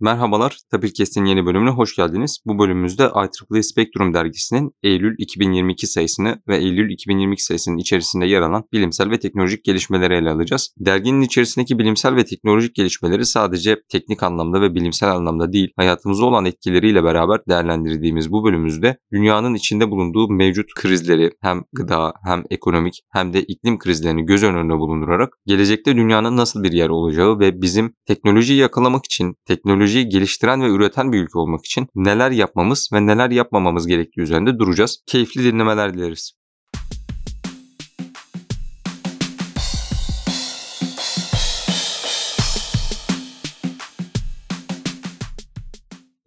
Merhabalar, Tapirkes'in yeni bölümüne hoş geldiniz. Bu bölümümüzde IEEE Spectrum dergisinin Eylül 2022 sayısını ve Eylül 2022 sayısının içerisinde yer alan bilimsel ve teknolojik gelişmeleri ele alacağız. Derginin içerisindeki bilimsel ve teknolojik gelişmeleri sadece teknik anlamda ve bilimsel anlamda değil, hayatımızda olan etkileriyle beraber değerlendirdiğimiz bu bölümümüzde dünyanın içinde bulunduğu mevcut krizleri hem gıda hem ekonomik hem de iklim krizlerini göz önüne bulundurarak gelecekte dünyanın nasıl bir yer olacağı ve bizim teknolojiyi yakalamak için teknoloji teknolojiyi geliştiren ve üreten bir ülke olmak için neler yapmamız ve neler yapmamamız gerektiği üzerinde duracağız. Keyifli dinlemeler dileriz.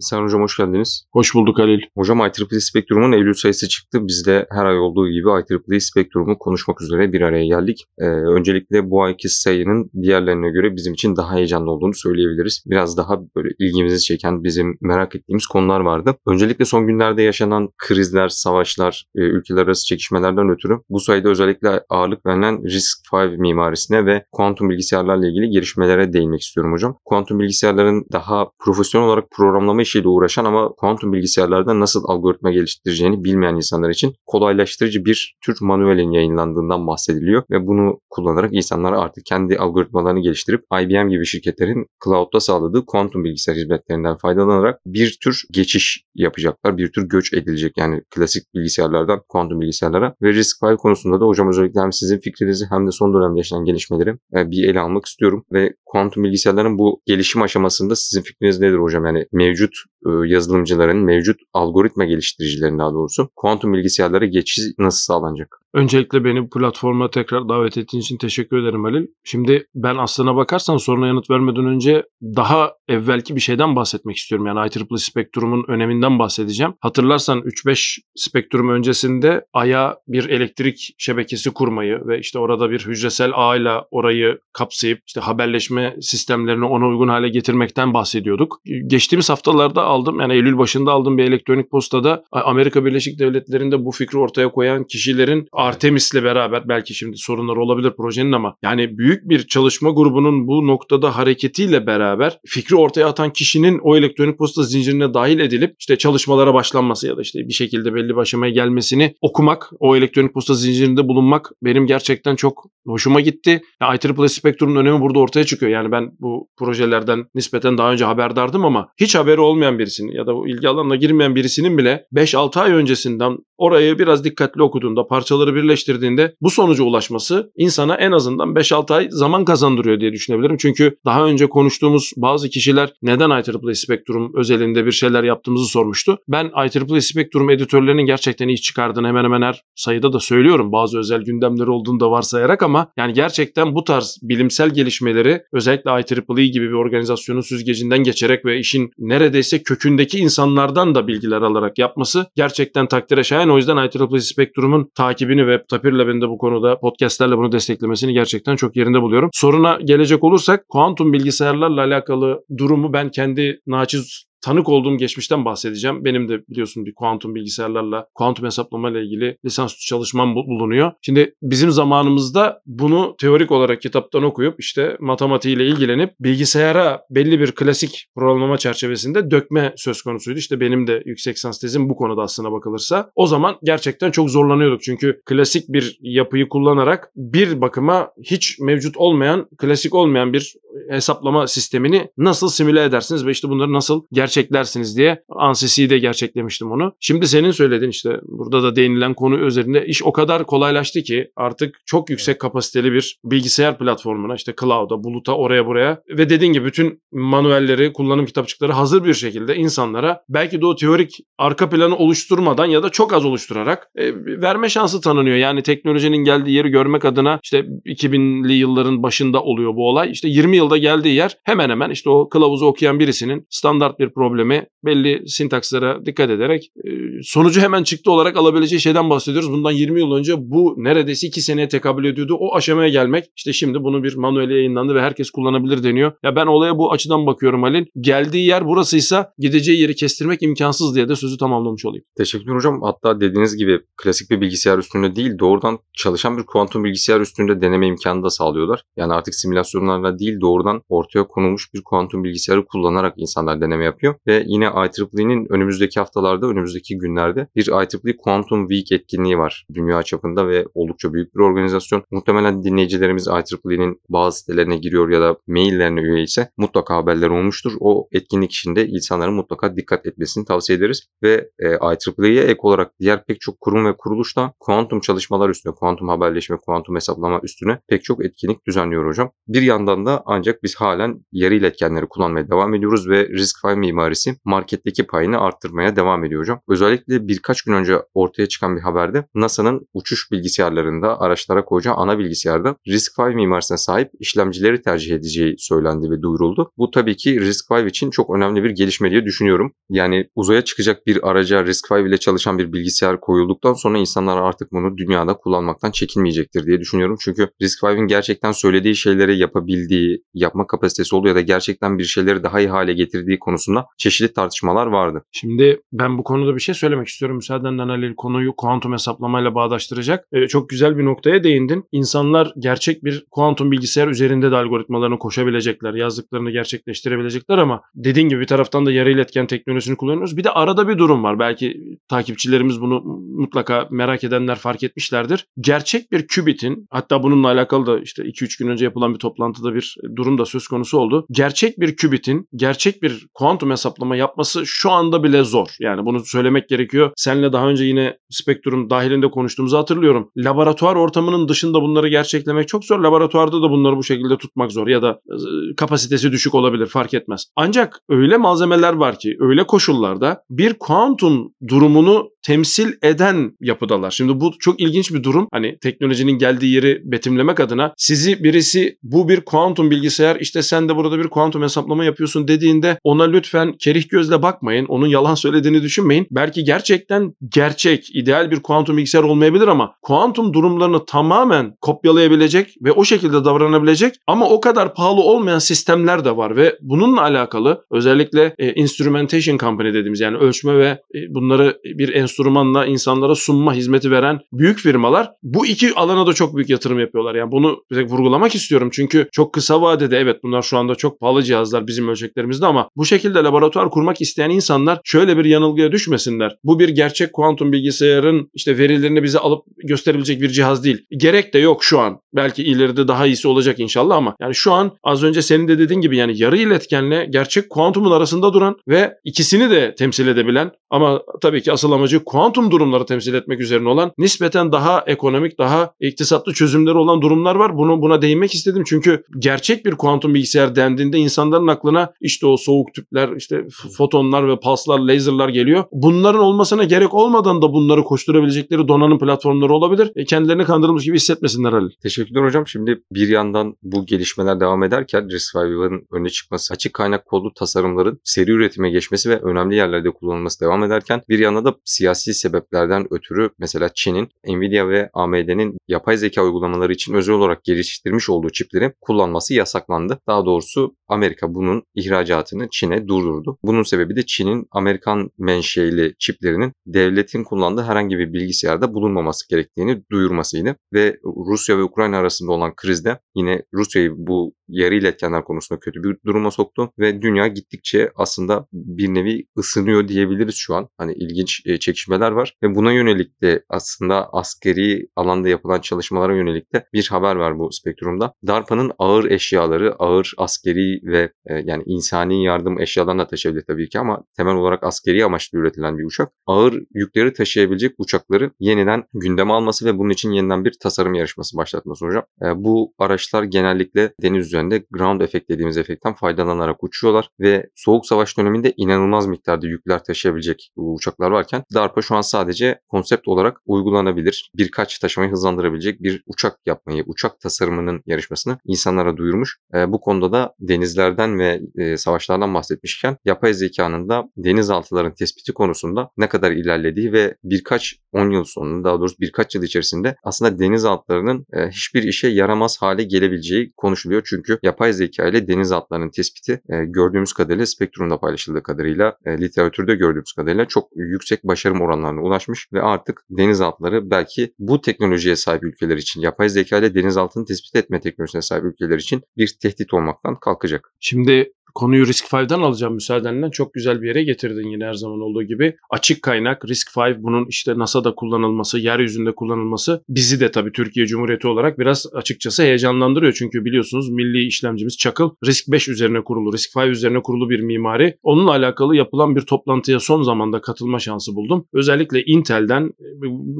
Sen hocam hoş geldiniz. Hoş bulduk Halil. Hocam IEEE Spectrum'un Eylül sayısı çıktı. Biz de her ay olduğu gibi IEEE Spectrum'u konuşmak üzere bir araya geldik. Ee, öncelikle bu ayki sayının diğerlerine göre bizim için daha heyecanlı olduğunu söyleyebiliriz. Biraz daha böyle ilgimizi çeken, bizim merak ettiğimiz konular vardı. Öncelikle son günlerde yaşanan krizler, savaşlar, e, ülkeler arası çekişmelerden ötürü bu sayıda özellikle ağırlık verilen RISC-V mimarisine ve kuantum bilgisayarlarla ilgili gelişmelere değinmek istiyorum hocam. Kuantum bilgisayarların daha profesyonel olarak programlama işiyle uğraşan ama kuantum bilgisayarlarda nasıl algoritma geliştireceğini bilmeyen insanlar için kolaylaştırıcı bir tür manuelin yayınlandığından bahsediliyor ve bunu kullanarak insanlar artık kendi algoritmalarını geliştirip IBM gibi şirketlerin cloud'da sağladığı kuantum bilgisayar hizmetlerinden faydalanarak bir tür geçiş yapacaklar. Bir tür göç edilecek yani klasik bilgisayarlardan kuantum bilgisayarlara ve RISC-V konusunda da hocam özellikle hem sizin fikrinizi hem de son dönemde yaşanan gelişmeleri e, bir ele almak istiyorum ve kuantum bilgisayarların bu gelişim aşamasında sizin fikriniz nedir hocam? Yani mevcut e, yazılımcıların, mevcut algoritma geliştiricilerin daha doğrusu kuantum bilgisayarlara geçiş nasıl sağlanacak? Öncelikle beni bu platforma tekrar davet ettiğin için teşekkür ederim Halil. Şimdi ben aslına bakarsan soruna yanıt vermeden önce daha evvelki bir şeyden bahsetmek istiyorum. Yani IEEE Spectrum'un öneminden bahsedeceğim. Hatırlarsan 3-5 Spectrum öncesinde Ay'a bir elektrik şebekesi kurmayı ve işte orada bir hücresel ağıyla orayı kapsayıp işte haberleşme sistemlerini ona uygun hale getirmekten bahsediyorduk. Geçtiğimiz haftalarda aldım yani Eylül başında aldığım bir elektronik postada Amerika Birleşik Devletleri'nde bu fikri ortaya koyan kişilerin Artemis'le beraber belki şimdi sorunlar olabilir projenin ama yani büyük bir çalışma grubunun bu noktada hareketiyle beraber fikri ortaya atan kişinin o elektronik posta zincirine dahil edilip işte çalışmalara başlanması ya da işte bir şekilde belli bir aşamaya gelmesini okumak, o elektronik posta zincirinde bulunmak benim gerçekten çok hoşuma gitti. Yani IEEE Spectrum'un önemi burada ortaya çıkıyor. Yani ben bu projelerden nispeten daha önce haberdardım ama hiç haberi olmayan birisinin ya da bu ilgi alanına girmeyen birisinin bile 5-6 ay öncesinden orayı biraz dikkatli okuduğunda, parçaları noktaları birleştirdiğinde bu sonuca ulaşması insana en azından 5-6 ay zaman kazandırıyor diye düşünebilirim. Çünkü daha önce konuştuğumuz bazı kişiler neden IEEE Spectrum özelinde bir şeyler yaptığımızı sormuştu. Ben IEEE Spectrum editörlerinin gerçekten iyi çıkardığını hemen hemen her sayıda da söylüyorum. Bazı özel gündemleri olduğunu da varsayarak ama yani gerçekten bu tarz bilimsel gelişmeleri özellikle IEEE gibi bir organizasyonun süzgecinden geçerek ve işin neredeyse kökündeki insanlardan da bilgiler alarak yapması gerçekten takdire şayan. O yüzden IEEE Spectrum'un takibini beni ve Tapir Lab'in de bu konuda podcastlerle bunu desteklemesini gerçekten çok yerinde buluyorum. Soruna gelecek olursak kuantum bilgisayarlarla alakalı durumu ben kendi naçiz tanık olduğum geçmişten bahsedeceğim. Benim de biliyorsun bir kuantum bilgisayarlarla, kuantum hesaplama ile ilgili lisansüstü çalışmam bulunuyor. Şimdi bizim zamanımızda bunu teorik olarak kitaptan okuyup işte matematiğiyle ilgilenip bilgisayara belli bir klasik programlama çerçevesinde dökme söz konusuydu. İşte benim de yüksek lisans tezim bu konuda aslına bakılırsa. O zaman gerçekten çok zorlanıyorduk. Çünkü klasik bir yapıyı kullanarak bir bakıma hiç mevcut olmayan, klasik olmayan bir hesaplama sistemini nasıl simüle edersiniz ve işte bunları nasıl gerçeklersiniz diye ANSYS'i de gerçeklemiştim onu. Şimdi senin söylediğin işte burada da değinilen konu üzerinde iş o kadar kolaylaştı ki artık çok yüksek kapasiteli bir bilgisayar platformuna işte cloud'a, buluta, oraya buraya ve dediğin gibi bütün manuelleri, kullanım kitapçıkları hazır bir şekilde insanlara belki de o teorik arka planı oluşturmadan ya da çok az oluşturarak e, verme şansı tanınıyor. Yani teknolojinin geldiği yeri görmek adına işte 2000'li yılların başında oluyor bu olay. İşte 20 yılda geldiği yer hemen hemen işte o kılavuzu okuyan birisinin standart bir problemi belli sintakslara dikkat ederek e, sonucu hemen çıktı olarak alabileceği şeyden bahsediyoruz. Bundan 20 yıl önce bu neredeyse 2 seneye tekabül ediyordu. O aşamaya gelmek işte şimdi bunu bir manueli yayınlandı ve herkes kullanabilir deniyor. Ya ben olaya bu açıdan bakıyorum Halil. Geldiği yer burasıysa gideceği yeri kestirmek imkansız diye de sözü tamamlamış olayım. Teşekkürler hocam. Hatta dediğiniz gibi klasik bir bilgisayar üstünde değil doğrudan çalışan bir kuantum bilgisayar üstünde deneme imkanı da sağlıyorlar. Yani artık simülasyonlarla değil doğrudan ortaya konulmuş bir kuantum bilgisayarı kullanarak insanlar deneme yapıyor. Ve yine IEEE'nin önümüzdeki haftalarda, önümüzdeki günlerde bir IEEE Quantum Week etkinliği var. Dünya çapında ve oldukça büyük bir organizasyon. Muhtemelen dinleyicilerimiz IEEE'nin bazı sitelerine giriyor ya da maillerine üye ise mutlaka haberler olmuştur. O etkinlik içinde insanların mutlaka dikkat etmesini tavsiye ederiz. Ve e, IEEE'ye ek olarak diğer pek çok kurum ve kuruluş da kuantum çalışmalar üstüne, kuantum haberleşme, kuantum hesaplama üstüne pek çok etkinlik düzenliyor hocam. Bir yandan da ancak biz halen yarı iletkenleri kullanmaya devam ediyoruz ve RISC-V mimarisi marketteki payını arttırmaya devam ediyor hocam. Özellikle birkaç gün önce ortaya çıkan bir haberde NASA'nın uçuş bilgisayarlarında araçlara koyacağı ana bilgisayarda RISC-V mimarisine sahip işlemcileri tercih edeceği söylendi ve duyuruldu. Bu tabii ki RISC-V için çok önemli bir gelişme diye düşünüyorum. Yani uzaya çıkacak bir araca RISC-V ile çalışan bir bilgisayar koyulduktan sonra insanlar artık bunu dünyada kullanmaktan çekinmeyecektir diye düşünüyorum. Çünkü RISC-V'in gerçekten söylediği şeyleri yapabildiği, yapma kapasitesi olduğu ya da gerçekten bir şeyleri daha iyi hale getirdiği konusunda çeşitli tartışmalar vardı. Şimdi ben bu konuda bir şey söylemek istiyorum. Müsaadenle Halil konuyu kuantum hesaplamayla bağdaştıracak. Ee, çok güzel bir noktaya değindin. İnsanlar gerçek bir kuantum bilgisayar üzerinde de algoritmalarını koşabilecekler, yazdıklarını gerçekleştirebilecekler ama dediğin gibi bir taraftan da yarı iletken teknolojisini kullanıyoruz. Bir de arada bir durum var. Belki takipçilerimiz bunu mutlaka merak edenler fark etmişlerdir. Gerçek bir kübitin hatta bununla alakalı da işte 2-3 gün önce yapılan bir toplantıda bir durum da söz konusu oldu. Gerçek bir kübitin gerçek bir kuantum hesaplama yapması şu anda bile zor. Yani bunu söylemek gerekiyor. Senle daha önce yine spektrum dahilinde konuştuğumuzu hatırlıyorum. Laboratuvar ortamının dışında bunları gerçeklemek çok zor. Laboratuvarda da bunları bu şekilde tutmak zor ya da e, kapasitesi düşük olabilir fark etmez. Ancak öyle malzemeler var ki öyle koşullarda bir kuantum durumunu temsil eden yapıdalar. Şimdi bu çok ilginç bir durum. Hani teknolojinin geldiği yeri betimlemek adına sizi birisi bu bir kuantum bilgisayar işte sen de burada bir kuantum hesaplama yapıyorsun dediğinde ona lütfen kerih gözle bakmayın. Onun yalan söylediğini düşünmeyin. Belki gerçekten gerçek, ideal bir kuantum bilgisayar olmayabilir ama kuantum durumlarını tamamen kopyalayabilecek ve o şekilde davranabilecek ama o kadar pahalı olmayan sistemler de var ve bununla alakalı özellikle e, instrumentation company dediğimiz yani ölçme ve e, bunları bir enstrümanla insanlara sunma hizmeti veren büyük firmalar bu iki alana da çok büyük yatırım yapıyorlar. Yani bunu vurgulamak istiyorum çünkü çok kısa vadede evet bunlar şu anda çok pahalı cihazlar bizim ölçeklerimizde ama bu şekilde laboratuvar kurmak isteyen insanlar şöyle bir yanılgıya düşmesinler. Bu bir gerçek kuantum bilgisayarın işte verilerini bize alıp gösterebilecek bir cihaz değil. Gerek de yok şu an. Belki ileride daha iyisi olacak inşallah ama yani şu an az önce senin de dediğin gibi yani yarı iletkenle gerçek kuantumun arasında duran ve ikisini de temsil edebilen ama tabii ki asıl amacı kuantum durumları temsil etmek üzerine olan nispeten daha ekonomik, daha iktisatlı çözümleri olan durumlar var. Bunu buna değinmek istedim çünkü gerçek bir kuantum bilgisayar dendiğinde insanların aklına işte o soğuk tüpler, işte fotonlar ve pulslar, laserlar geliyor. Bunların olmasına gerek olmadan da bunları koşturabilecekleri donanım platformları olabilir. E, kendilerini kandırılmış gibi hissetmesinler Halil. Teşekkürler hocam. Şimdi bir yandan bu gelişmeler devam ederken RISC-V'ın öne çıkması, açık kaynak kodlu tasarımların seri üretime geçmesi ve önemli yerlerde kullanılması devam ederken bir yana da siyasi sebeplerden ötürü mesela Çin'in Nvidia ve AMD'nin yapay zeka uygulamaları için özel olarak geliştirmiş olduğu çipleri kullanması yasaklandı. Daha doğrusu Amerika bunun ihracatını Çin'e durdurdu. Bunun sebebi de Çin'in Amerikan menşeli çiplerinin devletin kullandığı herhangi bir bilgisayarda bulunmaması gerektiğini duyurmasıydı. Ve Rusya ve Ukrayna arasında olan krizde yine Rusya'yı bu yarı iletkenler konusunda kötü bir duruma soktu ve dünya gittikçe aslında bir nevi ısınıyor diyebiliriz şu an. Hani ilginç e, çekişmeler var ve buna yönelik de aslında askeri alanda yapılan çalışmalara yönelik de bir haber var bu spektrumda. DARPA'nın ağır eşyaları, ağır askeri ve e, yani insani yardım eşyalarını da taşıyabilir tabii ki ama temel olarak askeri amaçlı üretilen bir uçak. Ağır yükleri taşıyabilecek uçakları yeniden gündeme alması ve bunun için yeniden bir tasarım yarışması başlatması hocam. E, bu araçlar genellikle deniz üzerinde ground efekt dediğimiz efektten faydalanarak uçuyorlar ve soğuk savaş döneminde inanılmaz miktarda yükler taşıyabilecek uçaklar varken DARPA şu an sadece konsept olarak uygulanabilir, birkaç taşımayı hızlandırabilecek bir uçak yapmayı, uçak tasarımının yarışmasını insanlara duyurmuş. E, bu konuda da denizlerden ve e, savaşlardan bahsetmişken yapay zekanın da denizaltıların tespiti konusunda ne kadar ilerlediği ve birkaç 10 yıl sonunda daha doğrusu birkaç yıl içerisinde aslında denizaltılarının e, hiçbir işe yaramaz hale gelebileceği konuşuluyor. Çünkü yapay zeka ile denizaltılarının tespiti e, gördüğümüz kadarıyla spektrumda paylaşıldığı kadarıyla e, literatürde gördüğümüz kadarıyla çok yüksek oranlarına ulaşmış ve artık denizaltıları belki bu teknolojiye sahip ülkeler için yapay zeka ile denizaltını tespit etme teknolojisine sahip ülkeler için bir tehdit olmaktan kalkacak. Şimdi konuyu Risk 5'den alacağım müsaadenle. Çok güzel bir yere getirdin yine her zaman olduğu gibi. Açık kaynak Risk 5 bunun işte NASA'da kullanılması, yeryüzünde kullanılması bizi de tabii Türkiye Cumhuriyeti olarak biraz açıkçası heyecanlandırıyor. Çünkü biliyorsunuz milli işlemcimiz Çakıl Risk 5 üzerine kurulu, Risk 5 üzerine kurulu bir mimari. Onunla alakalı yapılan bir toplantıya son zamanda katılma şansı buldum. Özellikle Intel'den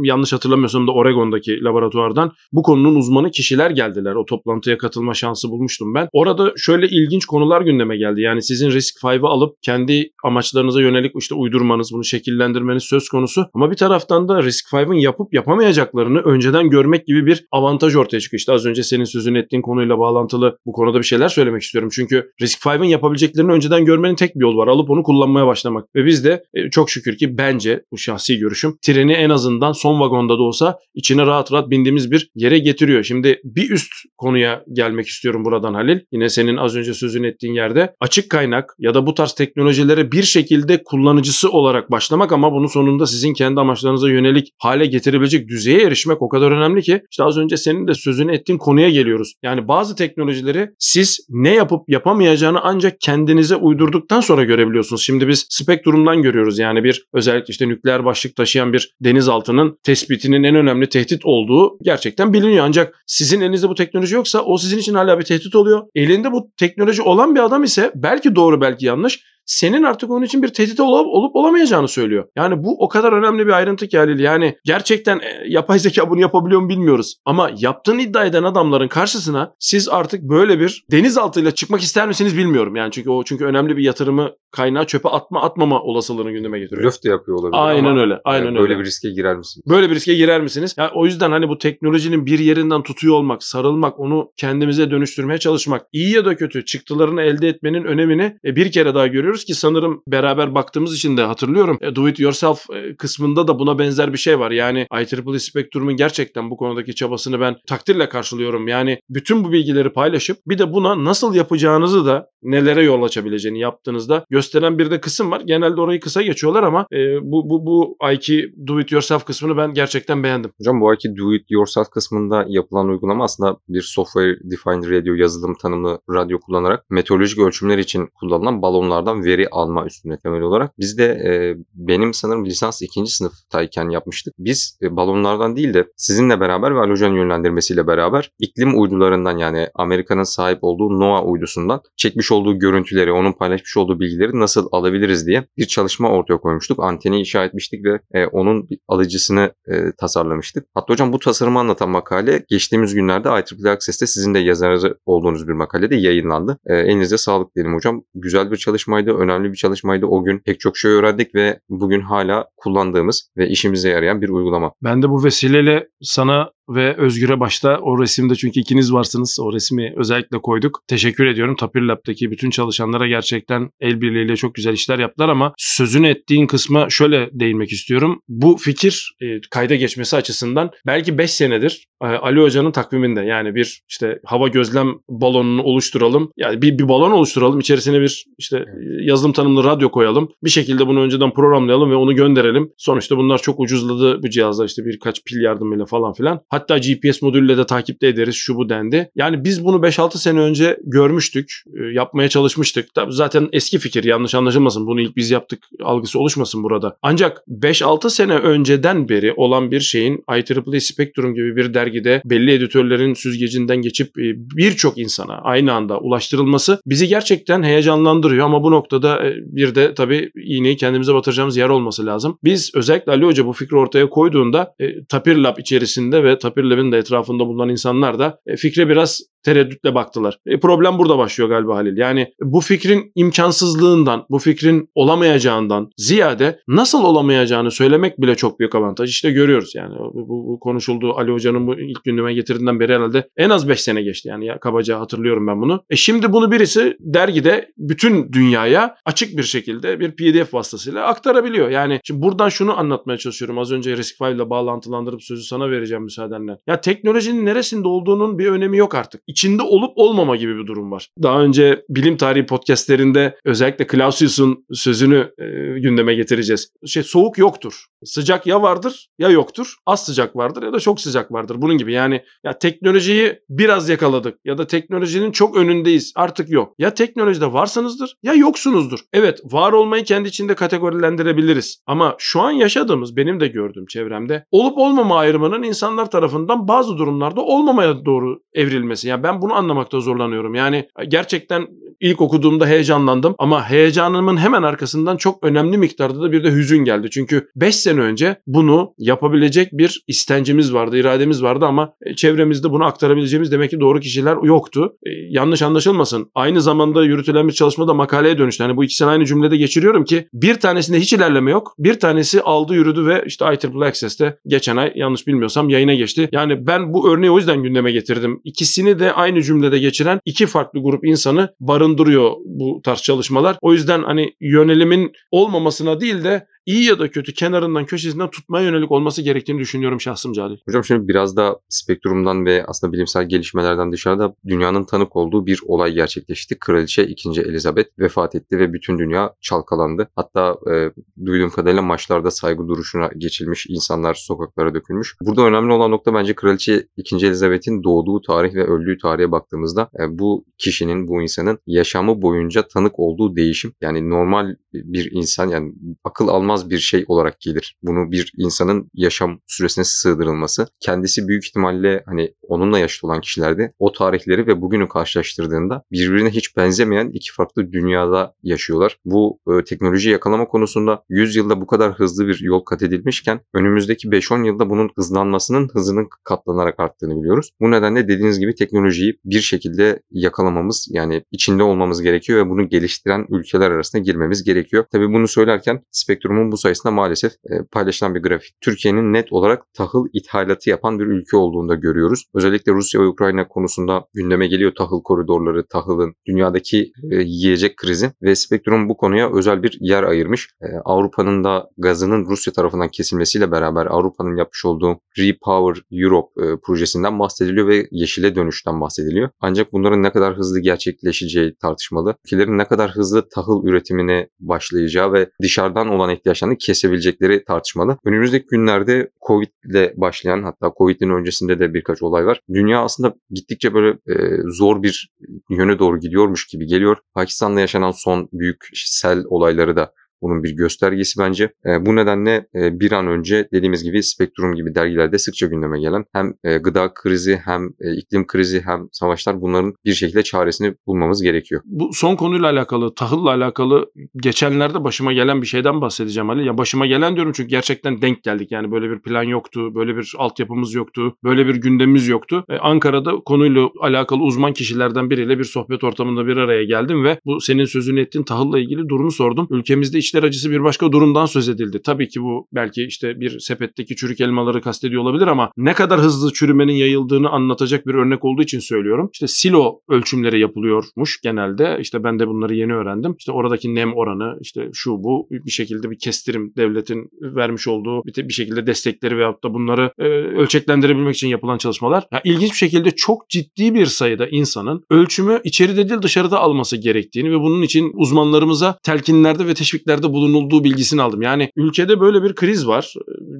yanlış hatırlamıyorsam da Oregon'daki laboratuvardan bu konunun uzmanı kişiler geldiler. O toplantıya katılma şansı bulmuştum ben. Orada şöyle ilginç konular gündeme geldi. Yani sizin Risk 5'ı alıp kendi amaçlarınıza yönelik işte uydurmanız, bunu şekillendirmeniz söz konusu. Ama bir taraftan da Risk 5'ın yapıp yapamayacaklarını önceden görmek gibi bir avantaj ortaya çıkıyor. İşte az önce senin sözünü ettiğin konuyla bağlantılı bu konuda bir şeyler söylemek istiyorum. Çünkü Risk 5'ın yapabileceklerini önceden görmenin tek bir yolu var. Alıp onu kullanmaya başlamak. Ve biz de e, çok şükür ki bence bu şahsi görüşüm treni en azından son vagonda da olsa içine rahat rahat bindiğimiz bir yere getiriyor. Şimdi bir üst konuya gelmek istiyorum buradan Halil. Yine senin az önce sözünü ettiğin yerde açık kaynak ya da bu tarz teknolojilere bir şekilde kullanıcısı olarak başlamak ama bunun sonunda sizin kendi amaçlarınıza yönelik hale getirebilecek düzeye erişmek o kadar önemli ki işte az önce senin de sözünü ettiğin konuya geliyoruz. Yani bazı teknolojileri siz ne yapıp yapamayacağını ancak kendinize uydurduktan sonra görebiliyorsunuz. Şimdi biz spektrumdan görüyoruz yani bir özellikle işte nükleer başlık taşıyan bir denizaltının tespitinin en önemli tehdit olduğu gerçekten biliniyor. Ancak sizin elinizde bu teknoloji yoksa o sizin için hala bir tehdit oluyor. Elinde bu teknoloji olan bir adam ise belki doğru belki yanlış senin artık onun için bir tehdit olup, olup olamayacağını söylüyor. Yani bu o kadar önemli bir ayrıntı ki Halil. Yani gerçekten e, yapay zeka bunu yapabiliyor mu bilmiyoruz. Ama yaptığını iddia eden adamların karşısına siz artık böyle bir denizaltıyla çıkmak ister misiniz bilmiyorum. Yani çünkü o çünkü önemli bir yatırımı kaynağı çöpe atma atmama olasılığını gündeme getiriyor. Blöf de yapıyor olabilir Aynen öyle. Aynen e, öyle. böyle bir riske girer misiniz? Böyle bir riske girer misiniz? Yani o yüzden hani bu teknolojinin bir yerinden tutuyor olmak, sarılmak, onu kendimize dönüştürmeye çalışmak, iyi ya da kötü çıktılarını elde etmenin önemini e, bir kere daha görüyoruz ki sanırım beraber baktığımız için de hatırlıyorum. E, Do it yourself e, kısmında da buna benzer bir şey var. Yani IEEE Spectrum'un gerçekten bu konudaki çabasını ben takdirle karşılıyorum. Yani bütün bu bilgileri paylaşıp bir de buna nasıl yapacağınızı da nelere yol açabileceğini yaptığınızda gösteren bir de kısım var. Genelde orayı kısa geçiyorlar ama e, bu bu bu IK Do it yourself kısmını ben gerçekten beğendim. Hocam bu ayki do it yourself kısmında yapılan uygulama aslında bir software defined radio yazılım tanımlı radyo kullanarak meteorolojik ölçümler için kullanılan balonlardan veri alma üstüne temel olarak. Biz de e, benim sanırım lisans ikinci sınıftayken yapmıştık. Biz e, balonlardan değil de sizinle beraber ve Alojan yönlendirmesiyle beraber iklim uydularından yani Amerika'nın sahip olduğu NOAA uydusundan çekmiş olduğu görüntüleri, onun paylaşmış olduğu bilgileri nasıl alabiliriz diye bir çalışma ortaya koymuştuk. Anteni inşa etmiştik ve e, onun alıcısını e, tasarlamıştık. Hatta hocam bu tasarımı anlatan makale geçtiğimiz günlerde IEEE Access'te sizin de yazarı olduğunuz bir makalede yayınlandı. E, elinize sağlık diyelim hocam. Güzel bir çalışmaydı, önemli bir çalışmaydı. O gün pek çok şey öğrendik ve bugün hala kullandığımız ve işimize yarayan bir uygulama. Ben de bu vesileyle sana ve Özgür'e başta o resimde çünkü ikiniz varsınız. O resmi özellikle koyduk. Teşekkür ediyorum. Tapir Lab'daki bütün çalışanlara gerçekten el birliğiyle çok güzel işler yaptılar ama sözünü ettiğin kısma şöyle değinmek istiyorum. Bu fikir e, kayda geçmesi açısından belki 5 senedir e, Ali Hoca'nın takviminde yani bir işte hava gözlem balonunu oluşturalım. Yani bir, bir balon oluşturalım. içerisine bir işte yazılım tanımlı radyo koyalım. Bir şekilde bunu önceden programlayalım ve onu gönderelim. Sonuçta bunlar çok ucuzladı bu cihazlar işte birkaç pil yardımıyla falan filan. Hatta GPS modülüyle de takipte ederiz şu bu dendi. Yani biz bunu 5-6 sene önce görmüştük. E, yapmaya çalışmıştık. Tabii zaten eski fikir yanlış anlaşılmasın. Bunu ilk biz yaptık algısı oluşmasın burada. Ancak 5-6 sene önceden beri olan bir şeyin IEEE Spectrum gibi bir dergide belli editörlerin süzgecinden geçip e, birçok insana aynı anda ulaştırılması bizi gerçekten heyecanlandırıyor ama bu noktada e, bir de tabii iğneyi kendimize batıracağımız yer olması lazım. Biz özellikle Ali Hoca bu fikri ortaya koyduğunda Tapir Lab içerisinde ve Tapir Lab'in de etrafında bulunan insanlar da e, fikre biraz tereddütle baktılar. E, problem burada başlıyor galiba Halil. Yani bu fikrin imkansızlığından, bu fikrin olamayacağından ziyade nasıl olamayacağını söylemek bile çok büyük avantaj. İşte görüyoruz yani bu, bu, bu konuşuldu Ali Hoca'nın bu ilk gündeme getirdiğinden beri herhalde en az 5 sene geçti yani ya, kabaca hatırlıyorum ben bunu. E şimdi bunu birisi dergide bütün dünyaya açık bir şekilde bir PDF vasıtasıyla aktarabiliyor. Yani şimdi buradan şunu anlatmaya çalışıyorum. Az önce Risk ile bağlantılandırıp sözü sana vereceğim müsaadenle. Ya teknolojinin neresinde olduğunun bir önemi yok artık. İçinde olup olmama gibi bir durum var. Daha önce bilim tarihi podcastlerinde özellikle Clausius'un sözünü e, gündeme getireceğiz. Şey soğuk yoktur. Sıcak ya vardır ya yoktur. Az sıcak vardır ya da çok sıcak vardır. Bunun gibi yani ya teknolojiyi biraz yakaladık ya da teknolojinin çok önündeyiz. Artık yok. Ya teknolojide varsınızdır ya yoksunuzdur. Evet var olmayı kendi içinde kategorilendirebiliriz. Ama şu an yaşadığımız benim de gördüğüm çevremde olup olmama ayrımının insanlar tarafından bazı durumlarda olmamaya doğru evrilmesi. Yani ben bunu anlamakta zorlanıyorum. Yani gerçekten ilk okuduğumda heyecanlandım ama heyecanımın hemen arkasından çok önemli miktarda da bir de hüzün geldi. Çünkü 5 sene önce bunu yapabilecek bir istencimiz vardı, irademiz vardı ama e, çevremizde bunu aktarabileceğimiz demek ki doğru kişiler yoktu. Ee, yanlış anlaşılmasın. Aynı zamanda yürütülen bir çalışmada makaleye dönüştü. Hani bu ikisini aynı cümlede geçiriyorum ki bir tanesinde hiç ilerleme yok. Bir tanesi aldı yürüdü ve işte IEEE Access'te geçen ay yanlış bilmiyorsam yayına geçti. Yani ben bu örneği o yüzden gündeme getirdim. İkisini de aynı cümlede geçiren iki farklı grup insanı barındırıyor bu tarz çalışmalar. O yüzden hani yönelimin olmamasına değil de iyi ya da kötü kenarından köşesinden tutmaya yönelik olması gerektiğini düşünüyorum şahsım Cadil. Hocam şimdi biraz da spektrumdan ve aslında bilimsel gelişmelerden dışarıda dünyanın tanık olduğu bir olay gerçekleşti. Kraliçe 2. Elizabeth vefat etti ve bütün dünya çalkalandı. Hatta e, duyduğum kadarıyla maçlarda saygı duruşuna geçilmiş, insanlar sokaklara dökülmüş. Burada önemli olan nokta bence Kraliçe 2. Elizabeth'in doğduğu tarih ve öldüğü tarihe baktığımızda e, bu kişinin, bu insanın yaşamı boyunca tanık olduğu değişim. Yani normal bir insan yani akıl almaz bir şey olarak gelir. Bunu bir insanın yaşam süresine sığdırılması. Kendisi büyük ihtimalle hani onunla yaşlı olan kişilerde o tarihleri ve bugünü karşılaştırdığında birbirine hiç benzemeyen iki farklı dünyada yaşıyorlar. Bu e, teknoloji yakalama konusunda 100 yılda bu kadar hızlı bir yol kat edilmişken önümüzdeki 5-10 yılda bunun hızlanmasının hızının katlanarak arttığını biliyoruz. Bu nedenle dediğiniz gibi teknolojiyi bir şekilde yakalamamız yani içinde olmamız gerekiyor ve bunu geliştiren ülkeler arasında girmemiz gerekiyor. Tabii bunu söylerken spektrumun bu sayısında maalesef e, paylaşılan bir grafik. Türkiye'nin net olarak tahıl ithalatı yapan bir ülke olduğunu da görüyoruz. Özellikle Rusya ve Ukrayna konusunda gündeme geliyor tahıl koridorları, tahılın, dünyadaki e, yiyecek krizi ve Spektrum bu konuya özel bir yer ayırmış. E, Avrupa'nın da gazının Rusya tarafından kesilmesiyle beraber Avrupa'nın yapmış olduğu Repower Europe projesinden bahsediliyor ve yeşile dönüşten bahsediliyor. Ancak bunların ne kadar hızlı gerçekleşeceği tartışmalı. Ülkelerin ne kadar hızlı tahıl üretimine başlayacağı ve dışarıdan olan ihtiyaçlarını kesebilecekleri tartışmalı. Önümüzdeki günlerde Covid ile başlayan hatta Covid'in öncesinde de birkaç olay var. Dünya aslında gittikçe böyle e, zor bir yöne doğru gidiyormuş gibi geliyor. Pakistan'da yaşanan son büyük sel olayları da bunun bir göstergesi bence. E, bu nedenle e, bir an önce dediğimiz gibi Spektrum gibi dergilerde sıkça gündeme gelen hem e, gıda krizi hem e, iklim krizi hem savaşlar bunların bir şekilde çaresini bulmamız gerekiyor. Bu son konuyla alakalı, tahılla alakalı geçenlerde başıma gelen bir şeyden bahsedeceğim Ali. Ya başıma gelen diyorum çünkü gerçekten denk geldik. Yani böyle bir plan yoktu, böyle bir altyapımız yoktu, böyle bir gündemimiz yoktu. E, Ankara'da konuyla alakalı uzman kişilerden biriyle bir sohbet ortamında bir araya geldim ve bu senin sözünü ettiğin tahılla ilgili durumu sordum. Ülkemizde iç içler acısı bir başka durumdan söz edildi. Tabii ki bu belki işte bir sepetteki çürük elmaları kastediyor olabilir ama ne kadar hızlı çürümenin yayıldığını anlatacak bir örnek olduğu için söylüyorum. İşte silo ölçümleri yapılıyormuş genelde. İşte ben de bunları yeni öğrendim. İşte oradaki nem oranı işte şu bu bir şekilde bir kestirim devletin vermiş olduğu bir, bir şekilde destekleri veyahut da bunları e, ölçeklendirebilmek için yapılan çalışmalar. Ya ilginç bir şekilde çok ciddi bir sayıda insanın ölçümü içeride değil dışarıda alması gerektiğini ve bunun için uzmanlarımıza telkinlerde ve teşviklerde önerilerde bulunulduğu bilgisini aldım. Yani ülkede böyle bir kriz var.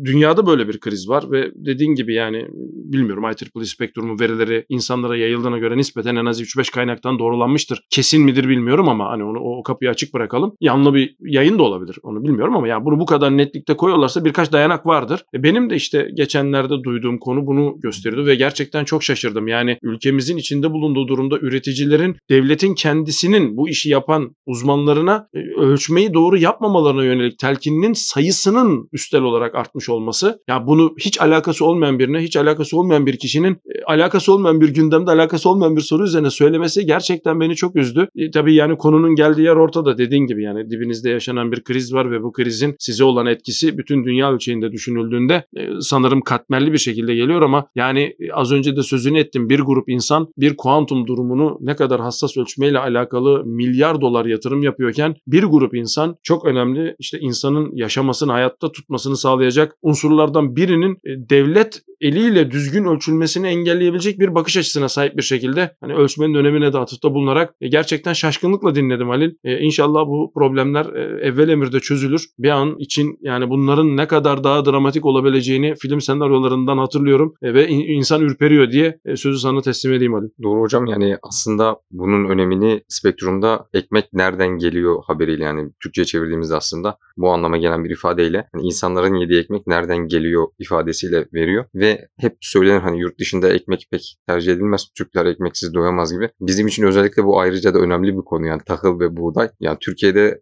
Dünyada böyle bir kriz var ve dediğin gibi yani bilmiyorum IEEE spektrumu verileri insanlara yayıldığına göre nispeten en az 3-5 kaynaktan doğrulanmıştır. Kesin midir bilmiyorum ama hani onu o kapıyı açık bırakalım. Yanlı bir yayın da olabilir. Onu bilmiyorum ama ya bunu bu kadar netlikte koyuyorlarsa birkaç dayanak vardır. E benim de işte geçenlerde duyduğum konu bunu gösteriyordu ve gerçekten çok şaşırdım. Yani ülkemizin içinde bulunduğu durumda üreticilerin devletin kendisinin bu işi yapan uzmanlarına e, ölçmeyi doğru yap yapmamalarına yönelik telkininin sayısının üstel olarak artmış olması. Ya yani bunu hiç alakası olmayan birine hiç alakası olmayan bir kişinin e, alakası olmayan bir gündemde alakası olmayan bir soru üzerine söylemesi gerçekten beni çok üzdü. E, tabii yani konunun geldiği yer ortada dediğin gibi yani dibinizde yaşanan bir kriz var ve bu krizin size olan etkisi bütün dünya ölçeğinde düşünüldüğünde e, sanırım katmerli bir şekilde geliyor ama yani e, az önce de sözünü ettim bir grup insan bir kuantum durumunu ne kadar hassas ölçmeyle alakalı milyar dolar yatırım yapıyorken bir grup insan çok önemli işte insanın yaşamasını hayatta tutmasını sağlayacak unsurlardan birinin e, devlet eliyle düzgün ölçülmesini engelleyebilecek bir bakış açısına sahip bir şekilde hani ölçmenin önemine de atıfta bulunarak e, gerçekten şaşkınlıkla dinledim Halil. E, inşallah bu problemler e, evvel emirde çözülür. Bir an için yani bunların ne kadar daha dramatik olabileceğini film senaryolarından hatırlıyorum e, ve in, insan ürperiyor diye e, sözü sana teslim edeyim Halil. Doğru hocam yani aslında bunun önemini spektrumda ekmek nereden geliyor haberiyle yani Türkçe'ye çevirdiğimizde aslında bu anlama gelen bir ifadeyle hani insanların yediği ekmek nereden geliyor ifadesiyle veriyor ve hep söylenir hani yurt dışında ekmek pek tercih edilmez. Türkler ekmeksiz doyamaz gibi. Bizim için özellikle bu ayrıca da önemli bir konu yani tahıl ve buğday. Yani Türkiye'de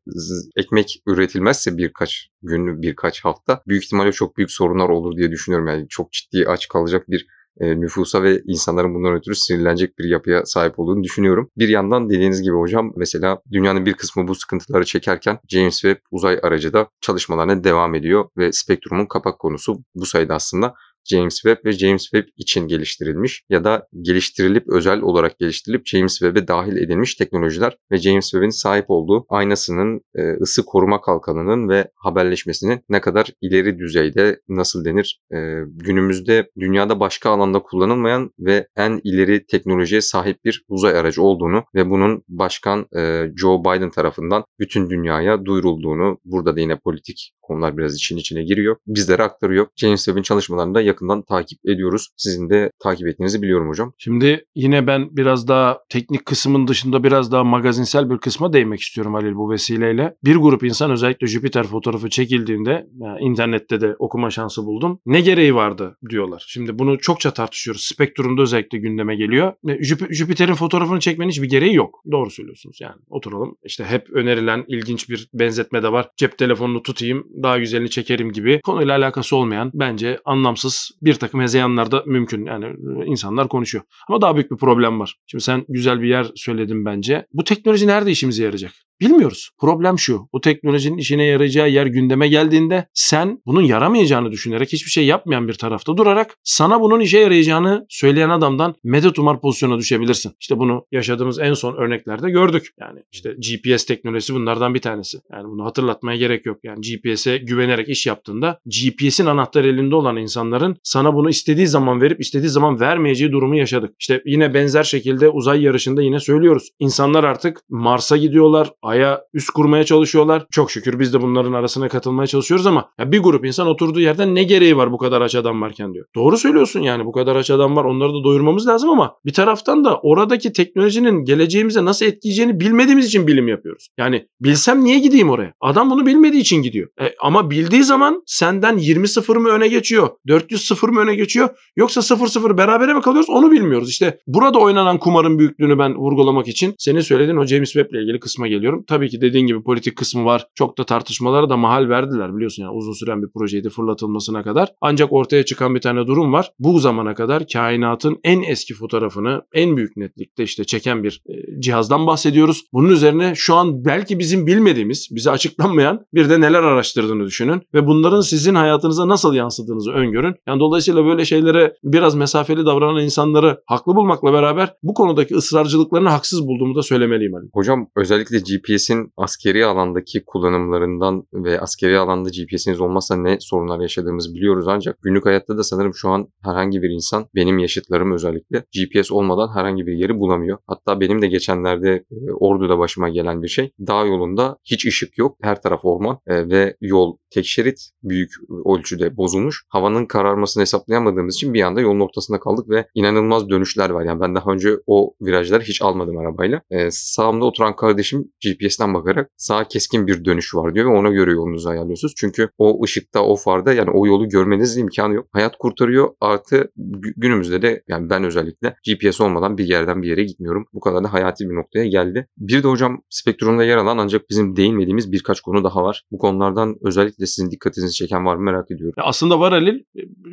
ekmek üretilmezse birkaç gün, birkaç hafta büyük ihtimalle çok büyük sorunlar olur diye düşünüyorum. Yani çok ciddi aç kalacak bir e, nüfusa ve insanların bundan ötürü sinirlenecek bir yapıya sahip olduğunu düşünüyorum. Bir yandan dediğiniz gibi hocam mesela dünyanın bir kısmı bu sıkıntıları çekerken James Webb uzay aracı da çalışmalarına devam ediyor ve spektrumun kapak konusu bu sayede aslında James Webb ve James Webb için geliştirilmiş ya da geliştirilip özel olarak geliştirilip James Webb'e dahil edilmiş teknolojiler ve James Webb'in sahip olduğu aynasının e, ısı koruma kalkanının ve haberleşmesinin ne kadar ileri düzeyde nasıl denir e, günümüzde dünyada başka alanda kullanılmayan ve en ileri teknolojiye sahip bir uzay aracı olduğunu ve bunun başkan e, Joe Biden tarafından bütün dünyaya duyurulduğunu burada da yine politik konular biraz için içine giriyor. Bizlere aktarıyor. James Webb'in çalışmalarında yakından takip ediyoruz. Sizin de takip ettiğinizi biliyorum hocam. Şimdi yine ben biraz daha teknik kısmın dışında biraz daha magazinsel bir kısma değinmek istiyorum Halil bu vesileyle. Bir grup insan özellikle Jüpiter fotoğrafı çekildiğinde yani internette de okuma şansı buldum. Ne gereği vardı diyorlar. Şimdi bunu çokça tartışıyoruz. Spektrumda özellikle gündeme geliyor. Jüp- Jüpiter'in fotoğrafını çekmenin hiçbir gereği yok. Doğru söylüyorsunuz yani. Oturalım. İşte hep önerilen ilginç bir benzetme de var. Cep telefonunu tutayım daha güzelini çekerim gibi konuyla alakası olmayan bence anlamsız bir takım hezeyanlar da mümkün. Yani insanlar konuşuyor. Ama daha büyük bir problem var. Şimdi sen güzel bir yer söyledin bence. Bu teknoloji nerede işimize yarayacak? Bilmiyoruz. Problem şu. Bu teknolojinin işine yarayacağı yer gündeme geldiğinde sen bunun yaramayacağını düşünerek hiçbir şey yapmayan bir tarafta durarak sana bunun işe yarayacağını söyleyen adamdan medet umar pozisyona düşebilirsin. İşte bunu yaşadığımız en son örneklerde gördük. Yani işte GPS teknolojisi bunlardan bir tanesi. Yani bunu hatırlatmaya gerek yok. Yani GPS'e güvenerek iş yaptığında GPS'in anahtarı elinde olan insanların sana bunu istediği zaman verip istediği zaman vermeyeceği durumu yaşadık. İşte yine benzer şekilde uzay yarışında yine söylüyoruz. İnsanlar artık Mars'a gidiyorlar, Ay'a üst kurmaya çalışıyorlar. Çok şükür biz de bunların arasına katılmaya çalışıyoruz ama ya bir grup insan oturduğu yerden ne gereği var bu kadar aç adam varken diyor. Doğru söylüyorsun yani bu kadar aç adam var onları da doyurmamız lazım ama bir taraftan da oradaki teknolojinin geleceğimize nasıl etkileyeceğini bilmediğimiz için bilim yapıyoruz. Yani bilsem niye gideyim oraya? Adam bunu bilmediği için gidiyor. E, ama bildiği zaman senden 20 sıfır mı öne geçiyor? 400 sıfır mı öne geçiyor? Yoksa 0 0 berabere mi kalıyoruz? Onu bilmiyoruz. İşte burada oynanan kumarın büyüklüğünü ben vurgulamak için senin söylediğin o James Webb ile ilgili kısma geliyorum. Tabii ki dediğin gibi politik kısmı var. Çok da tartışmalara da mahal verdiler biliyorsun yani uzun süren bir projeydi fırlatılmasına kadar. Ancak ortaya çıkan bir tane durum var. Bu zamana kadar kainatın en eski fotoğrafını en büyük netlikte işte çeken bir e, cihazdan bahsediyoruz. Bunun üzerine şu an belki bizim bilmediğimiz, bize açıklanmayan bir de neler araştırdığını düşünün ve bunların sizin hayatınıza nasıl yansıdığınızı öngörün. Yani dolayısıyla böyle şeylere biraz mesafeli davranan insanları haklı bulmakla beraber bu konudaki ısrarcılıklarını haksız bulduğumu da söylemeliyim. Hocam özellikle GPS'in askeri alandaki kullanımlarından ve askeri alanda GPS'iniz olmazsa ne sorunlar yaşadığımızı biliyoruz ancak günlük hayatta da sanırım şu an herhangi bir insan benim yaşıtlarım özellikle GPS olmadan herhangi bir yeri bulamıyor. Hatta benim de geçenlerde e, Ordu'da başıma gelen bir şey. Dağ yolunda hiç ışık yok. Her taraf orman e, ve yol tek şerit büyük ölçüde bozulmuş. Havanın kararmasını hesaplayamadığımız için bir anda yolun ortasında kaldık ve inanılmaz dönüşler var. Yani ben daha önce o virajları hiç almadım arabayla. Ee, sağımda oturan kardeşim GPS'ten bakarak sağa keskin bir dönüş var diyor ve ona göre yolunuzu ayarlıyorsunuz. Çünkü o ışıkta, o farda yani o yolu görmenizin imkanı yok. Hayat kurtarıyor. Artı günümüzde de yani ben özellikle GPS olmadan bir yerden bir yere gitmiyorum. Bu kadar da hayati bir noktaya geldi. Bir de hocam spektrumda yer alan ancak bizim değinmediğimiz birkaç konu daha var. Bu konulardan özellikle sizin dikkatinizi çeken var mı merak ediyorum. Ya aslında var Halil.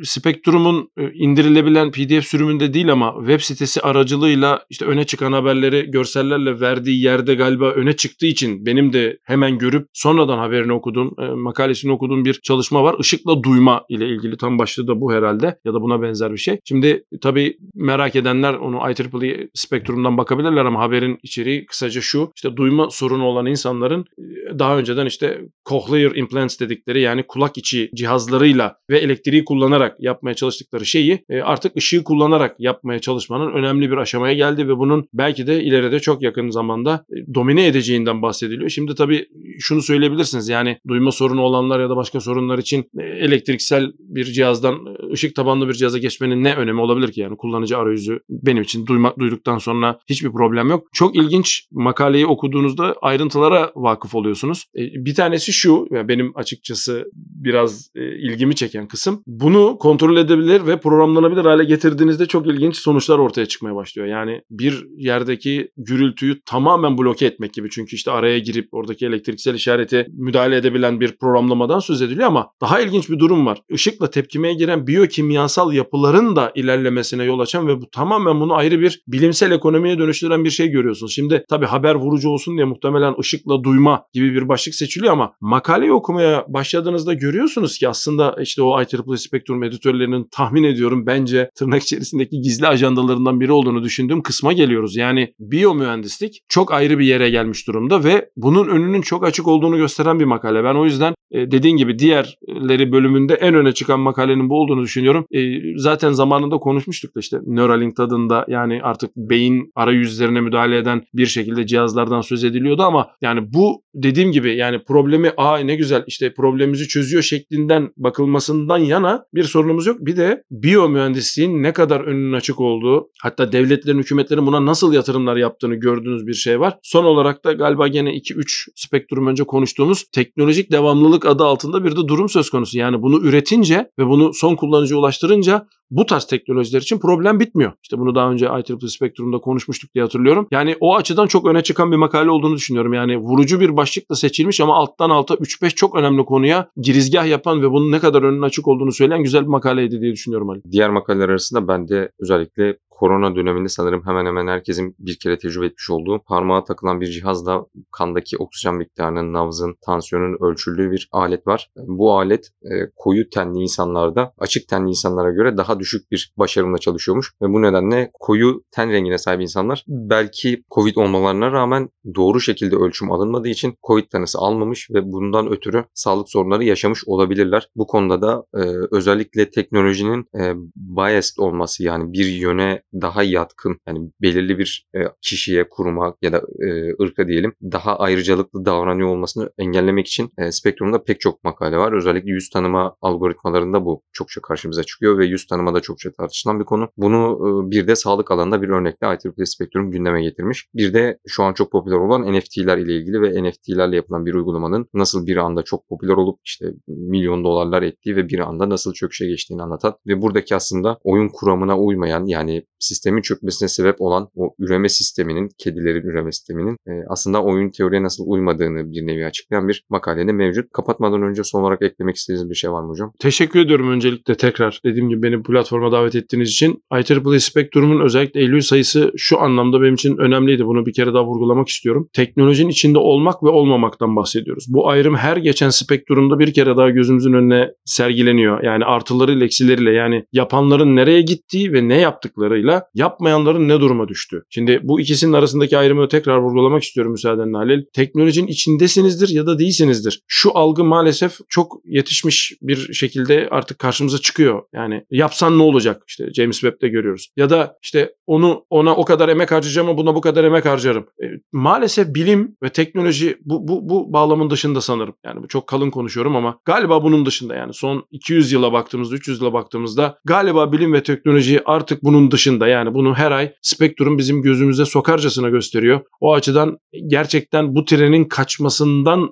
Spektrum'un e, indirilebilen PDF sürümünde değil ama web sitesi aracılığıyla işte öne çıkan haberleri görsellerle verdiği yerde galiba öne çıktığı için benim de hemen görüp sonradan haberini okuduğum, e, makalesini okuduğum bir çalışma var. Işıkla duyma ile ilgili tam başlığı da bu herhalde ya da buna benzer bir şey. Şimdi tabii merak edenler onu IEEE Spektrum'dan bakabilirler ama haberin içeriği kısaca şu. İşte duyma sorunu olan insanların e, daha önceden işte cochlear implants dedikleri yani kulak içi cihazlarıyla ve elektriği kullanarak yapmaya çalıştıkları şeyi e, artık ışığı kullanarak yapmaya çalışmanın önemli bir aşamaya geldi ve bunun belki de ileride çok yakın zamanda e, domine edeceğinden bahsediliyor. Şimdi tabii şunu söyleyebilirsiniz yani duyma sorunu olanlar ya da başka sorunlar için elektriksel bir cihazdan ışık tabanlı bir cihaza geçmenin ne önemi olabilir ki yani kullanıcı arayüzü benim için duymak duyduktan sonra hiçbir problem yok. Çok ilginç makaleyi okuduğunuzda ayrıntılara vakıf oluyorsunuz. Bir tanesi şu benim açıkçası biraz ilgimi çeken kısım. Bunu kontrol edebilir ve programlanabilir hale getirdiğinizde çok ilginç sonuçlar ortaya çıkmaya başlıyor. Yani bir yerdeki gürültüyü tamamen bloke etmek gibi. Çünkü işte araya girip oradaki elektriksel işareti müdahale edebilen bir programlamadan söz ediliyor ama daha ilginç bir durum var. Işıkla tepkimeye giren biyokimyasal yapıların da ilerlemesine yol açan ve bu tamamen bunu ayrı bir bilimsel ekonomiye dönüştüren bir şey görüyorsunuz. Şimdi tabii haber vurucu olsun diye muhtemelen ışıkla duyma gibi bir başlık seçiliyor ama makaleyi okumaya başladığınızda görüyorsunuz ki aslında işte o IEEE Spectrum editörlerinin tahmin ediyorum bence tırnak içerisindeki gizli ajandalarından biri olduğunu düşündüğüm kısma geliyoruz. Yani biyomühendislik çok ayrı bir yere gelmiş durumda ve bunun önünün çok açık olduğunu gösteren bir makale. Ben o yüzden e, dediğin gibi diğerleri bölümünde en öne çıkan makalenin bu olduğunu düşünüyorum. E, zaten zamanında konuşmuştuk da işte Neuralink tadında yani artık beyin arayüzlerine müdahale eden bir şekilde cihazlardan söz ediliyordu ama yani bu dediğim gibi yani problemi aa ne güzel işte problemimizi çözüyor şeklinden bakılmasından yana bir sorunumuz yok. Bir de biyomühendisliğin ne kadar önünün açık olduğu hatta devletlerin hükümetlerin buna nasıl yatırımlar yaptığını gördüğünüz bir şey var. Son olarak da galiba gene 2-3 spektrum önce konuştuğumuz teknolojik devamlılık adı altında bir de durum söz konusu. Yani bunu üretince ve bunu son kullanıcıya ulaştırınca bu tarz teknolojiler için problem bitmiyor. İşte bunu daha önce IEEE Spectrum'da konuşmuştuk diye hatırlıyorum. Yani o açıdan çok öne çıkan bir makale olduğunu düşünüyorum. Yani vurucu bir başlıkla seçilmiş ama alttan alta 3-5 çok önemli konuya girizgah yapan ve bunun ne kadar önünün açık olduğunu söyleyen güzel bir makaleydi diye düşünüyorum Ali. Diğer makaleler arasında ben de özellikle korona döneminde sanırım hemen hemen herkesin bir kere tecrübe etmiş olduğu parmağa takılan bir cihazla kandaki oksijen miktarının, nabzın, tansiyonun ölçüldüğü bir alet var. Bu alet e, koyu tenli insanlarda açık tenli insanlara göre daha düşük bir başarımla çalışıyormuş ve bu nedenle koyu ten rengine sahip insanlar belki Covid olmalarına rağmen doğru şekilde ölçüm alınmadığı için Covid tanısı almamış ve bundan ötürü sağlık sorunları yaşamış olabilirler. Bu konuda da e, özellikle teknolojinin e, biased olması yani bir yöne daha yatkın yani belirli bir e, kişiye, kuruma ya da e, ırka diyelim daha ayrıcalıklı davranıyor olmasını engellemek için e, spektrumda pek çok makale var. Özellikle yüz tanıma algoritmalarında bu çokça karşımıza çıkıyor ve yüz tanıma da çokça tartışılan bir konu. Bunu bir de sağlık alanında bir örnekle IEEE Spektrum gündeme getirmiş. Bir de şu an çok popüler olan NFT'ler ile ilgili ve NFT'lerle yapılan bir uygulamanın nasıl bir anda çok popüler olup işte milyon dolarlar ettiği ve bir anda nasıl çöküşe geçtiğini anlatan ve buradaki aslında oyun kuramına uymayan yani sistemin çökmesine sebep olan o üreme sisteminin, kedilerin üreme sisteminin e, aslında oyun teoriye nasıl uymadığını bir nevi açıklayan bir makalede mevcut. Kapatmadan önce son olarak eklemek istediğiniz bir şey var mı hocam? Teşekkür ediyorum öncelikle tekrar. Dediğim gibi beni platforma davet ettiğiniz için. IEEE Spectrum'un özellikle Eylül sayısı şu anlamda benim için önemliydi. Bunu bir kere daha vurgulamak istiyorum. Teknolojinin içinde olmak ve olmamaktan bahsediyoruz. Bu ayrım her geçen spektrumda bir kere daha gözümüzün önüne sergileniyor. Yani artılarıyla eksileriyle yani yapanların nereye gittiği ve ne yaptıklarıyla yapmayanların ne duruma düştü. Şimdi bu ikisinin arasındaki ayrımı tekrar vurgulamak istiyorum müsaadenle Halil. Teknolojinin içindesinizdir ya da değilsinizdir. Şu algı maalesef çok yetişmiş bir şekilde artık karşımıza çıkıyor. Yani yapsan ne olacak? İşte James Webb'de görüyoruz. Ya da işte onu ona o kadar emek harcayacağım ama buna bu kadar emek harcarım. E, maalesef bilim ve teknoloji bu, bu, bu bağlamın dışında sanırım. Yani bu çok kalın konuşuyorum ama galiba bunun dışında yani son 200 yıla baktığımızda 300 yıla baktığımızda galiba bilim ve teknoloji artık bunun dışında hızında yani bunu her ay Spektrum bizim gözümüze sokarcasına gösteriyor. O açıdan gerçekten bu trenin kaçmasından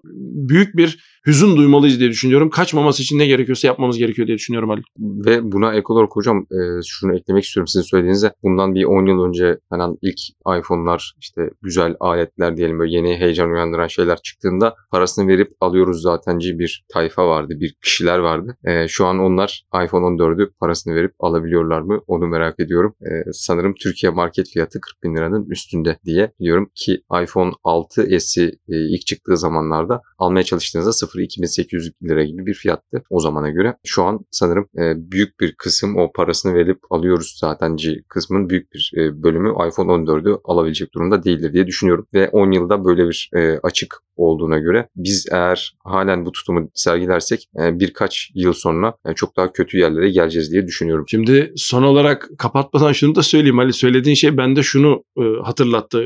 büyük bir hüzün duymalıyız diye düşünüyorum. Kaçmaması için ne gerekiyorsa yapmamız gerekiyor diye düşünüyorum Ali. Ve buna ek olarak hocam e, şunu eklemek istiyorum sizin söylediğinize. Bundan bir 10 yıl önce falan ilk iPhone'lar işte güzel aletler diyelim böyle yeni heyecan uyandıran şeyler çıktığında parasını verip alıyoruz zatenci bir tayfa vardı, bir kişiler vardı. E, şu an onlar iPhone 14'ü parasını verip alabiliyorlar mı onu merak ediyorum. E, sanırım Türkiye market fiyatı 40 bin liranın üstünde diye biliyorum ki iPhone 6s'i e, ilk çıktığı zamanlarda almaya çalıştığınızda 0 2800 lira gibi bir fiyattı o zamana göre. Şu an sanırım e, büyük bir kısım o parasını verip alıyoruz zatenci kısmın büyük bir e, bölümü iPhone 14'ü alabilecek durumda değildir diye düşünüyorum. Ve 10 yılda böyle bir e, açık olduğuna göre biz eğer halen bu tutumu sergilersek birkaç yıl sonra çok daha kötü yerlere geleceğiz diye düşünüyorum. Şimdi son olarak kapatmadan şunu da söyleyeyim Ali söylediğin şey bende şunu hatırlattı.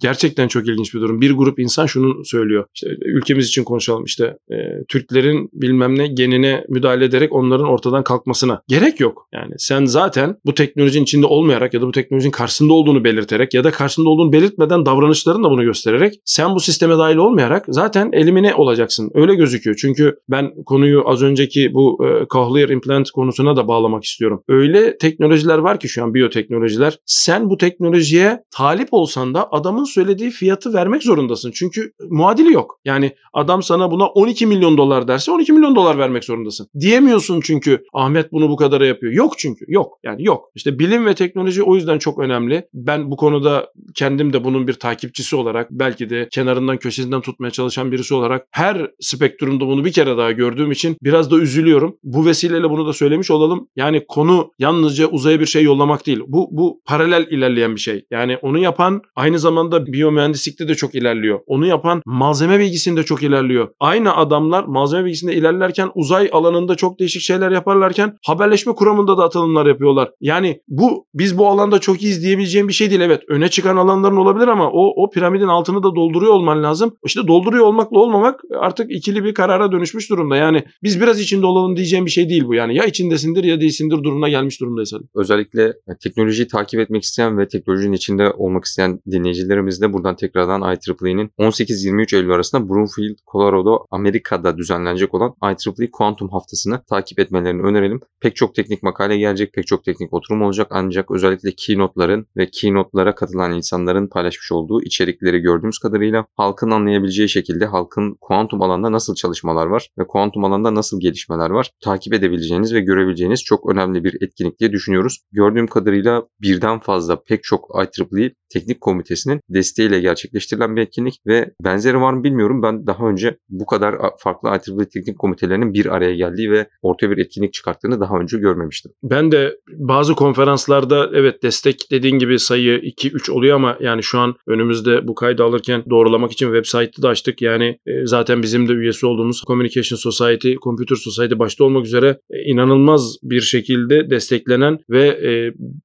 Gerçekten çok ilginç bir durum. Bir grup insan şunu söylüyor. İşte ülkemiz için konuşalım işte e, Türklerin bilmem ne genine müdahale ederek onların ortadan kalkmasına gerek yok. Yani sen zaten bu teknolojinin içinde olmayarak ya da bu teknolojinin karşısında olduğunu belirterek ya da karşısında olduğunu belirtmeden davranışlarınla bunu göstererek sen bu sisteme dahil olmayarak zaten elimine olacaksın. Öyle gözüküyor. Çünkü ben konuyu az önceki bu e, cochlear implant konusuna da bağlamak istiyorum. Öyle teknolojiler var ki şu an biyoteknolojiler. Sen bu teknolojiye talip olsan da adamın söylediği fiyatı vermek zorundasın. Çünkü muadili yok. Yani adam sana buna 12 milyon dolar derse 12 milyon dolar vermek zorundasın. Diyemiyorsun çünkü Ahmet bunu bu kadara yapıyor. Yok çünkü. Yok. Yani yok. İşte bilim ve teknoloji o yüzden çok önemli. Ben bu konuda kendim de bunun bir takipçisi olarak belki de kenarından köşesinden tutmaya çalışan birisi olarak her spektrumda bunu bir kere daha gördüğüm için biraz da üzülüyorum. Bu vesileyle bunu da söylemiş olalım. Yani konu yalnızca uzaya bir şey yollamak değil. Bu bu paralel ilerleyen bir şey. Yani onu yapan aynı zamanda biyomühendislikte de çok ilerliyor. Onu yapan malzeme bilgisinde çok ilerliyor. Aynı adamlar malzeme bilgisinde ilerlerken uzay alanında çok değişik şeyler yaparlarken haberleşme kuramında da atılımlar yapıyorlar. Yani bu biz bu alanda çok iyiyiz diyebileceğim bir şey değil. Evet öne çıkan alanların olabilir ama o, o piramidin altını da dolduruyor olman lazım. İşte dolduruyor olmakla olmamak artık ikili bir karara dönüşmüş durumda. Yani biz biraz içinde olalım diyeceğim bir şey değil bu. Yani ya içindesindir ya değilsindir durumuna gelmiş durumdayız. Özellikle teknolojiyi takip etmek isteyen ve teknolojinin içinde olmak isteyen dinleyicilerimiz de buradan tekrardan IEEE'nin 18-23 Eylül arasında Broomfield, Colorado, Amerika'da düzenlenecek olan IEEE Quantum Haftası'nı takip etmelerini önerelim. Pek çok teknik makale gelecek, pek çok teknik oturum olacak ancak özellikle keynote'ların ve keynote'lara katılan insanların paylaşmış olduğu içerikleri gördüğümüz kadarıyla halkın anlayabileceği şekilde halkın kuantum alanda nasıl çalışmalar var ve kuantum alanda nasıl gelişmeler var takip edebileceğiniz ve görebileceğiniz çok önemli bir etkinlik diye düşünüyoruz. Gördüğüm kadarıyla birden fazla pek çok IEEE teknik komitesinin desteğiyle gerçekleştirilen bir etkinlik ve benzeri var mı bilmiyorum. Ben daha önce bu kadar farklı IEEE teknik komitelerinin bir araya geldiği ve ortaya bir etkinlik çıkarttığını daha önce görmemiştim. Ben de bazı konferanslarda evet destek dediğin gibi sayı 2-3 oluyor ama yani şu an önümüzde bu kaydı alırken doğrulamak için web site'ı da açtık. Yani e, zaten bizim de üyesi olduğumuz Communication Society, Computer Society başta olmak üzere e, inanılmaz bir şekilde desteklenen ve e,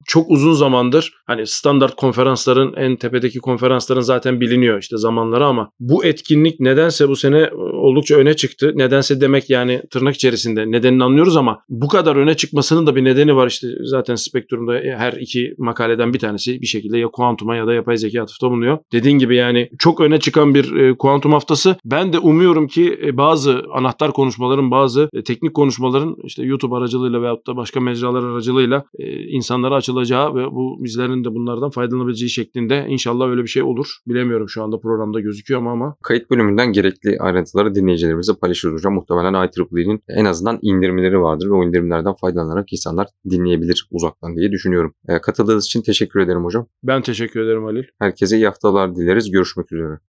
çok uzun zamandır hani standart konferansların en tepedeki konferansların zaten biliniyor işte zamanları ama bu etkinlik nedense bu sene oldukça öne çıktı. Nedense demek yani tırnak içerisinde nedenini anlıyoruz ama bu kadar öne çıkmasının da bir nedeni var işte zaten spektrumda her iki makaleden bir tanesi bir şekilde ya kuantuma ya da yapay zeka atıfta bulunuyor. Dediğin gibi yani çok öne çıkan bir e, kuantum haftası. Ben de umuyorum ki e, bazı anahtar konuşmaların bazı e, teknik konuşmaların işte YouTube aracılığıyla veyahut da başka mecralar aracılığıyla e, insanlara açılacağı ve bu bizlerin de bunlardan faydalanabileceği şeklinde inşallah öyle bir şey olur. Bilemiyorum şu anda programda gözüküyor ama ama. Kayıt bölümünden gerekli ayrıntıları dinleyicilerimize paylaşırız hocam. Muhtemelen IEEE'nin en azından indirimleri vardır ve o indirimlerden faydalanarak insanlar dinleyebilir uzaktan diye düşünüyorum. E, katıldığınız için teşekkür ederim hocam. Ben teşekkür ederim Halil. Herkese iyi haftalar dileriz. Görüşmek üzere.